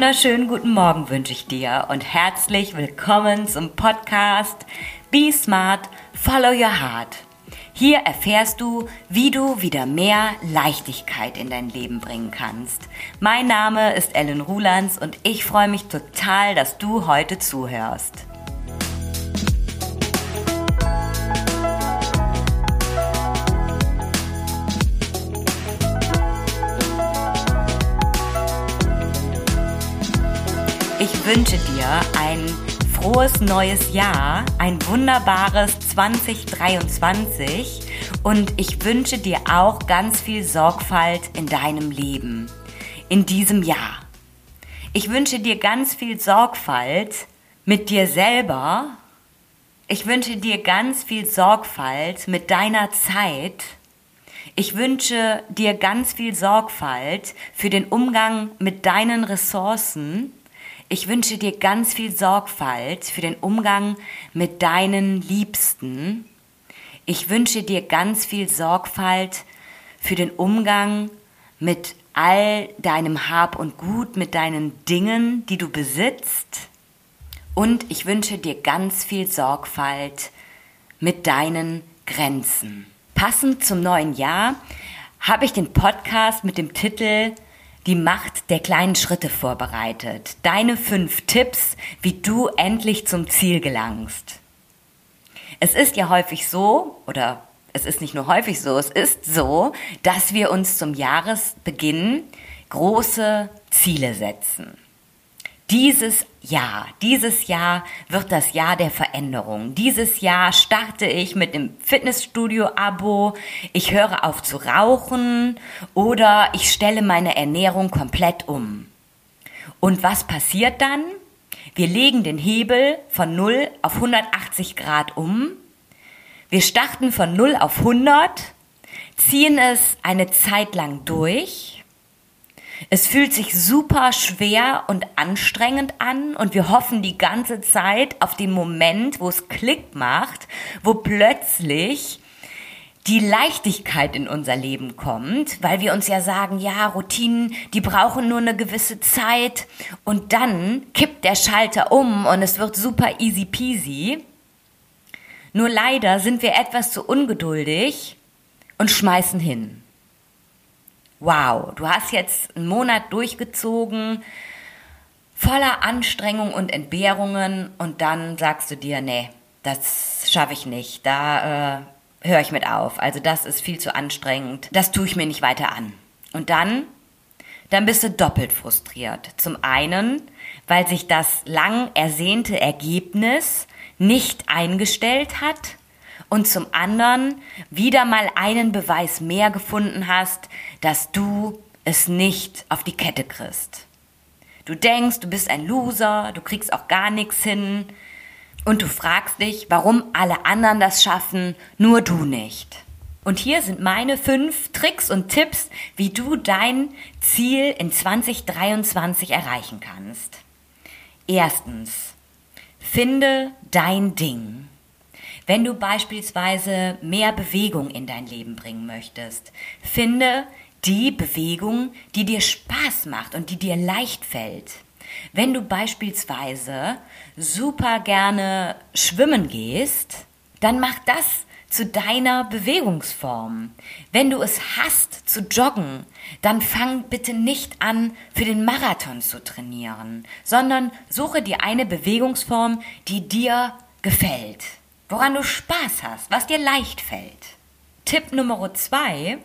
wunderschönen guten Morgen wünsche ich dir und herzlich willkommen zum Podcast Be Smart, Follow Your Heart. Hier erfährst du, wie du wieder mehr Leichtigkeit in dein Leben bringen kannst. Mein Name ist Ellen Rulands und ich freue mich total, dass du heute zuhörst. Ich wünsche dir ein frohes neues Jahr, ein wunderbares 2023 und ich wünsche dir auch ganz viel Sorgfalt in deinem Leben, in diesem Jahr. Ich wünsche dir ganz viel Sorgfalt mit dir selber. Ich wünsche dir ganz viel Sorgfalt mit deiner Zeit. Ich wünsche dir ganz viel Sorgfalt für den Umgang mit deinen Ressourcen ich wünsche dir ganz viel Sorgfalt für den Umgang mit deinen Liebsten. Ich wünsche dir ganz viel Sorgfalt für den Umgang mit all deinem Hab und Gut, mit deinen Dingen, die du besitzt. Und ich wünsche dir ganz viel Sorgfalt mit deinen Grenzen. Passend zum neuen Jahr habe ich den Podcast mit dem Titel die Macht der kleinen Schritte vorbereitet. Deine fünf Tipps, wie du endlich zum Ziel gelangst. Es ist ja häufig so, oder es ist nicht nur häufig so, es ist so, dass wir uns zum Jahresbeginn große Ziele setzen. Dieses Jahr, dieses Jahr wird das Jahr der Veränderung. Dieses Jahr starte ich mit dem Fitnessstudio-Abo, ich höre auf zu rauchen oder ich stelle meine Ernährung komplett um. Und was passiert dann? Wir legen den Hebel von 0 auf 180 Grad um. Wir starten von 0 auf 100, ziehen es eine Zeit lang durch es fühlt sich super schwer und anstrengend an und wir hoffen die ganze Zeit auf den Moment, wo es Klick macht, wo plötzlich die Leichtigkeit in unser Leben kommt, weil wir uns ja sagen, ja, Routinen, die brauchen nur eine gewisse Zeit und dann kippt der Schalter um und es wird super easy peasy. Nur leider sind wir etwas zu ungeduldig und schmeißen hin wow, du hast jetzt einen Monat durchgezogen, voller Anstrengung und Entbehrungen und dann sagst du dir, nee, das schaffe ich nicht, da äh, höre ich mit auf. Also das ist viel zu anstrengend, das tue ich mir nicht weiter an. Und dann, dann bist du doppelt frustriert. Zum einen, weil sich das lang ersehnte Ergebnis nicht eingestellt hat und zum anderen wieder mal einen Beweis mehr gefunden hast, dass du es nicht auf die Kette kriegst. Du denkst, du bist ein Loser, du kriegst auch gar nichts hin und du fragst dich, warum alle anderen das schaffen, nur du nicht. Und hier sind meine fünf Tricks und Tipps, wie du dein Ziel in 2023 erreichen kannst. Erstens, finde dein Ding. Wenn du beispielsweise mehr Bewegung in dein Leben bringen möchtest, finde die Bewegung, die dir Spaß macht und die dir leicht fällt. Wenn du beispielsweise super gerne schwimmen gehst, dann mach das zu deiner Bewegungsform. Wenn du es hast zu joggen, dann fang bitte nicht an, für den Marathon zu trainieren, sondern suche dir eine Bewegungsform, die dir gefällt woran du Spaß hast, was dir leicht fällt. Tipp Nummer zwei,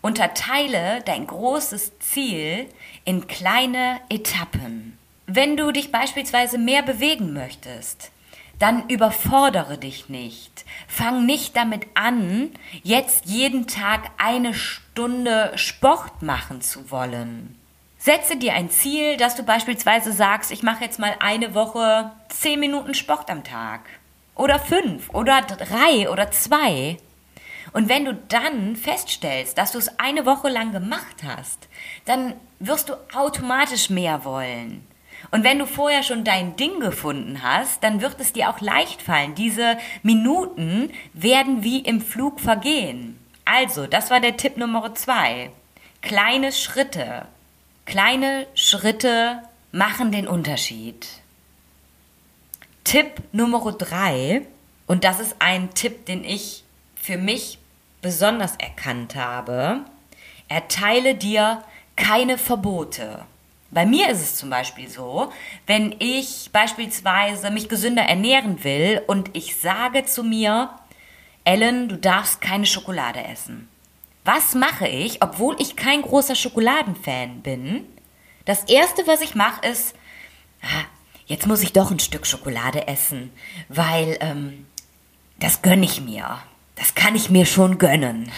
unterteile dein großes Ziel in kleine Etappen. Wenn du dich beispielsweise mehr bewegen möchtest, dann überfordere dich nicht. Fang nicht damit an, jetzt jeden Tag eine Stunde Sport machen zu wollen. Setze dir ein Ziel, dass du beispielsweise sagst, ich mache jetzt mal eine Woche zehn Minuten Sport am Tag oder fünf oder drei oder zwei. Und wenn du dann feststellst, dass du es eine Woche lang gemacht hast, dann wirst du automatisch mehr wollen. Und wenn du vorher schon dein Ding gefunden hast, dann wird es dir auch leicht fallen. Diese Minuten werden wie im Flug vergehen. Also, das war der Tipp Nummer zwei. Kleine Schritte. Kleine Schritte machen den Unterschied. Tipp Nummer drei, und das ist ein Tipp, den ich für mich besonders erkannt habe, erteile dir keine Verbote. Bei mir ist es zum Beispiel so, wenn ich beispielsweise mich gesünder ernähren will und ich sage zu mir, Ellen, du darfst keine Schokolade essen. Was mache ich, obwohl ich kein großer Schokoladenfan bin? Das erste, was ich mache, ist, ah, jetzt muss ich doch ein Stück Schokolade essen, weil ähm, das gönne ich mir. Das kann ich mir schon gönnen.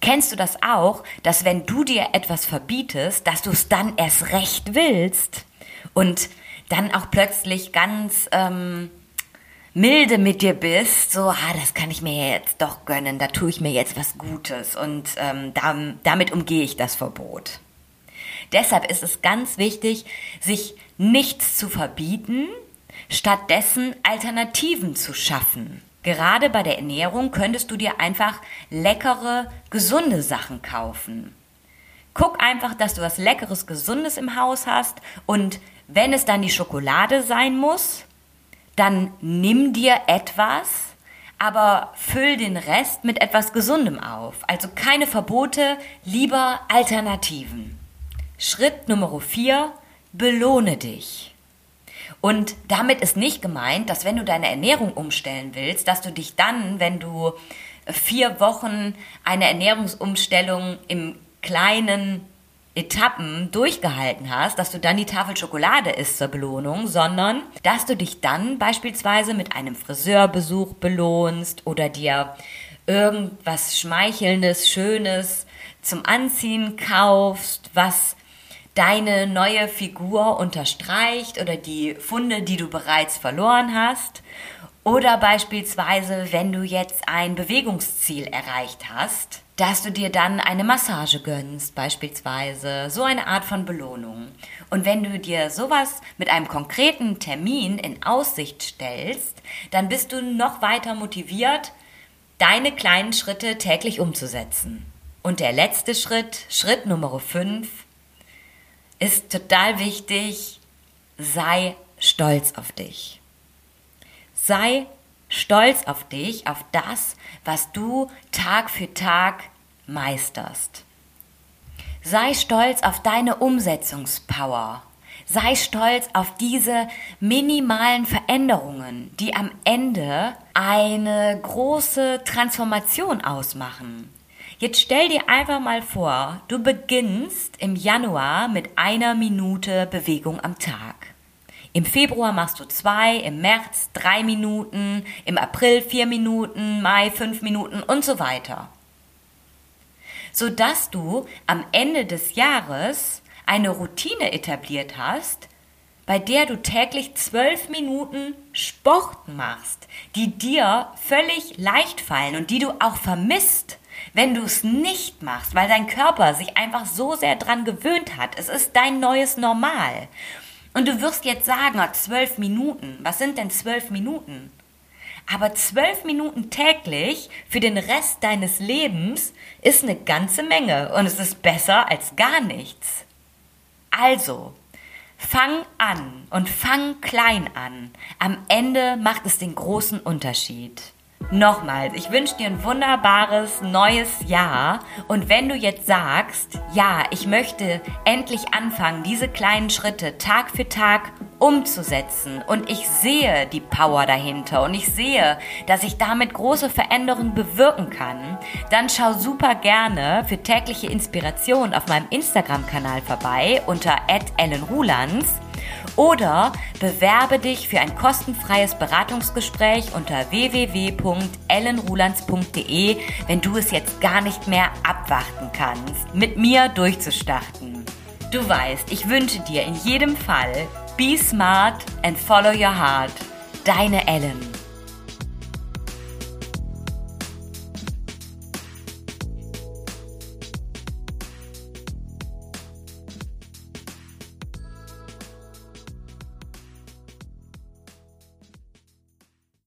Kennst du das auch, dass wenn du dir etwas verbietest, dass du es dann erst recht willst und dann auch plötzlich ganz ähm, milde mit dir bist, so, ah, das kann ich mir jetzt doch gönnen, da tue ich mir jetzt was Gutes und ähm, da, damit umgehe ich das Verbot. Deshalb ist es ganz wichtig, sich nichts zu verbieten, stattdessen Alternativen zu schaffen. Gerade bei der Ernährung könntest du dir einfach leckere, gesunde Sachen kaufen. Guck einfach, dass du was Leckeres, Gesundes im Haus hast und wenn es dann die Schokolade sein muss, dann nimm dir etwas, aber füll den Rest mit etwas Gesundem auf. Also keine Verbote, lieber Alternativen. Schritt Nummer 4, belohne dich. Und damit ist nicht gemeint, dass wenn du deine Ernährung umstellen willst, dass du dich dann, wenn du vier Wochen eine Ernährungsumstellung im kleinen Etappen durchgehalten hast, dass du dann die Tafel Schokolade isst zur Belohnung, sondern dass du dich dann beispielsweise mit einem Friseurbesuch belohnst oder dir irgendwas Schmeichelndes, Schönes zum Anziehen kaufst, was deine neue Figur unterstreicht oder die Funde, die du bereits verloren hast. Oder beispielsweise, wenn du jetzt ein Bewegungsziel erreicht hast, dass du dir dann eine Massage gönnst, beispielsweise, so eine Art von Belohnung. Und wenn du dir sowas mit einem konkreten Termin in Aussicht stellst, dann bist du noch weiter motiviert, deine kleinen Schritte täglich umzusetzen. Und der letzte Schritt, Schritt Nummer 5, ist total wichtig, sei stolz auf dich. Sei stolz auf dich, auf das, was du Tag für Tag meisterst. Sei stolz auf deine Umsetzungspower. Sei stolz auf diese minimalen Veränderungen, die am Ende eine große Transformation ausmachen. Jetzt stell dir einfach mal vor, du beginnst im Januar mit einer Minute Bewegung am Tag. Im Februar machst du zwei, im März drei Minuten, im April vier Minuten, Mai fünf Minuten und so weiter. Sodass du am Ende des Jahres eine Routine etabliert hast, bei der du täglich zwölf Minuten Sport machst, die dir völlig leicht fallen und die du auch vermisst, wenn du es nicht machst, weil dein Körper sich einfach so sehr dran gewöhnt hat. Es ist dein neues Normal. Und du wirst jetzt sagen, oh, zwölf Minuten. Was sind denn zwölf Minuten? Aber zwölf Minuten täglich für den Rest deines Lebens ist eine ganze Menge und es ist besser als gar nichts. Also, fang an und fang klein an. Am Ende macht es den großen Unterschied. Nochmals, ich wünsche dir ein wunderbares neues Jahr. Und wenn du jetzt sagst, ja, ich möchte endlich anfangen, diese kleinen Schritte Tag für Tag umzusetzen. Und ich sehe die Power dahinter. Und ich sehe, dass ich damit große Veränderungen bewirken kann, dann schau super gerne für tägliche Inspiration auf meinem Instagram-Kanal vorbei unter @ellenrulands oder bewerbe dich für ein kostenfreies Beratungsgespräch unter www.ellenrulands.de, wenn du es jetzt gar nicht mehr abwarten kannst, mit mir durchzustarten. Du weißt, ich wünsche dir in jedem Fall Be smart and follow your heart. Deine Ellen.